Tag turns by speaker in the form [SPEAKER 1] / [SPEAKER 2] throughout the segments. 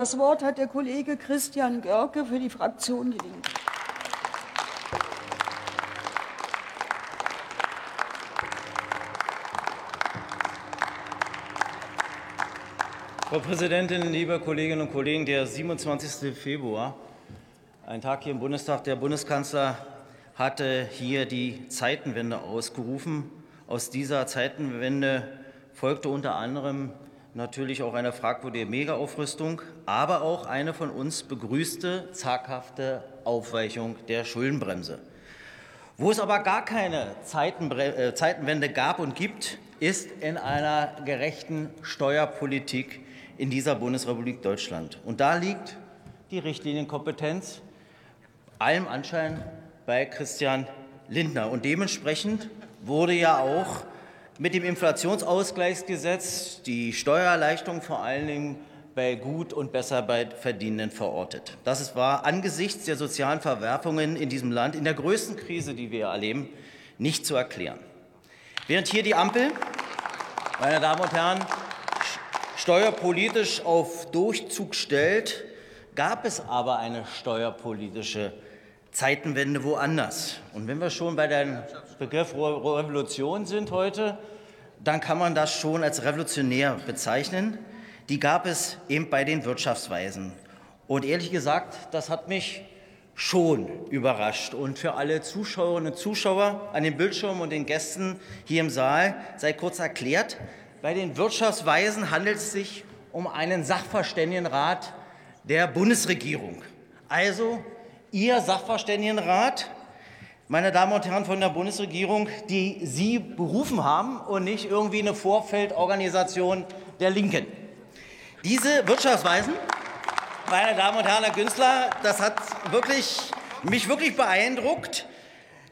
[SPEAKER 1] Das Wort hat der Kollege Christian Görke für die Fraktion Die Linke.
[SPEAKER 2] Frau Präsidentin, liebe Kolleginnen und Kollegen! Der 27. Februar, ein Tag hier im Bundestag. Der Bundeskanzler hatte hier die Zeitenwende ausgerufen. Aus dieser Zeitenwende folgte unter anderem natürlich auch eine fragwürdige Mega-Aufrüstung, aber auch eine von uns begrüßte zaghafte Aufweichung der Schuldenbremse. Wo es aber gar keine äh, Zeitenwende gab und gibt, ist in einer gerechten Steuerpolitik in dieser Bundesrepublik Deutschland. Und da liegt die Richtlinienkompetenz allem Anschein bei Christian Lindner. Und dementsprechend wurde ja auch mit dem Inflationsausgleichsgesetz die Steuererleichterung vor allen Dingen bei gut und besser bei Verdienenden verortet. Das war angesichts der sozialen Verwerfungen in diesem Land in der größten Krise, die wir erleben, nicht zu erklären. Während hier die Ampel, meine Damen und Herren, steuerpolitisch auf Durchzug stellt, gab es aber eine steuerpolitische Zeitenwende woanders. Und wenn wir schon bei dem Begriff Revolution sind heute, dann kann man das schon als revolutionär bezeichnen. Die gab es eben bei den Wirtschaftsweisen. Und ehrlich gesagt, das hat mich schon überrascht. Und für alle Zuschauerinnen und Zuschauer an den Bildschirmen und den Gästen hier im Saal sei kurz erklärt, bei den Wirtschaftsweisen handelt es sich um einen Sachverständigenrat der Bundesregierung. Also Ihr Sachverständigenrat, meine Damen und Herren von der Bundesregierung, die Sie berufen haben und nicht irgendwie eine Vorfeldorganisation der Linken. Diese Wirtschaftsweisen, meine Damen und Herren, Herr Günzler, das hat wirklich, mich wirklich beeindruckt,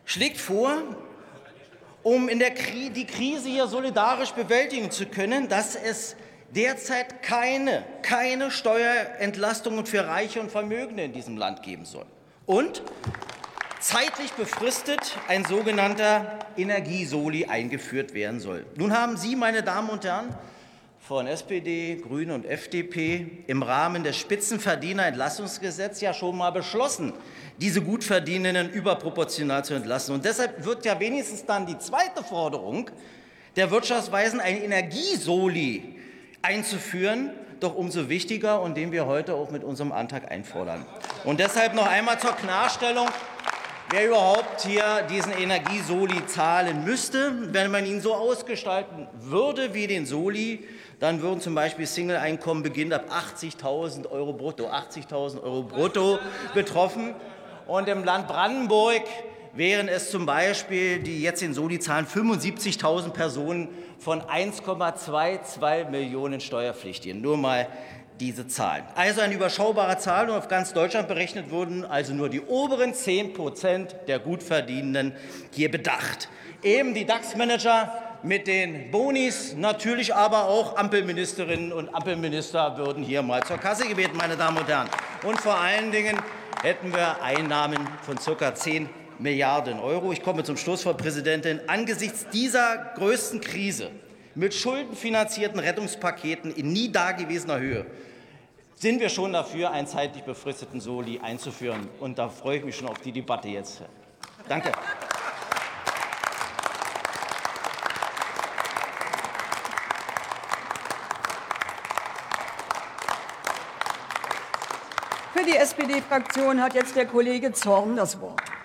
[SPEAKER 2] schlägt vor, um in der Kri die Krise hier solidarisch bewältigen zu können, dass es derzeit keine, keine Steuerentlastungen für Reiche und Vermögende in diesem Land geben soll. Und zeitlich befristet ein sogenannter Energiesoli eingeführt werden soll. Nun haben Sie, meine Damen und Herren, von SPD, Grüne und FDP im Rahmen des Spitzenverdienerentlastungsgesetzes ja schon mal beschlossen, diese Gutverdienenden überproportional zu entlassen. Und deshalb wird ja wenigstens dann die zweite Forderung der Wirtschaftsweisen, ein Energiesoli einzuführen, doch umso wichtiger und den wir heute auch mit unserem Antrag einfordern. Und deshalb noch einmal zur Klarstellung, wer überhaupt hier diesen Energiesoli zahlen müsste. Wenn man ihn so ausgestalten würde wie den Soli, dann würden zum Beispiel Single-Einkommen beginnend ab 80.000 Euro brutto, 80.000 Euro brutto betroffen. Und im Land Brandenburg wären es zum Beispiel, die jetzt den Soli zahlen, 75.000 Personen von 1,22 Millionen Steuerpflichtigen. Nur mal diese Zahlen. Also eine überschaubare Zahl und auf ganz Deutschland berechnet wurden also nur die oberen 10 Prozent der Gutverdienenden hier bedacht. Eben die DAX-Manager mit den Bonis, natürlich aber auch Ampelministerinnen und Ampelminister würden hier mal zur Kasse gebeten, meine Damen und Herren. Und vor allen Dingen hätten wir Einnahmen von ca. 10 Milliarden Euro. Ich komme zum Schluss, Frau Präsidentin. Angesichts dieser größten Krise mit schuldenfinanzierten Rettungspaketen in nie dagewesener Höhe sind wir schon dafür, einen zeitlich befristeten Soli einzuführen. Und da freue ich mich schon auf die Debatte jetzt. Danke.
[SPEAKER 1] Für die SPD-Fraktion hat jetzt der Kollege Zorn das Wort.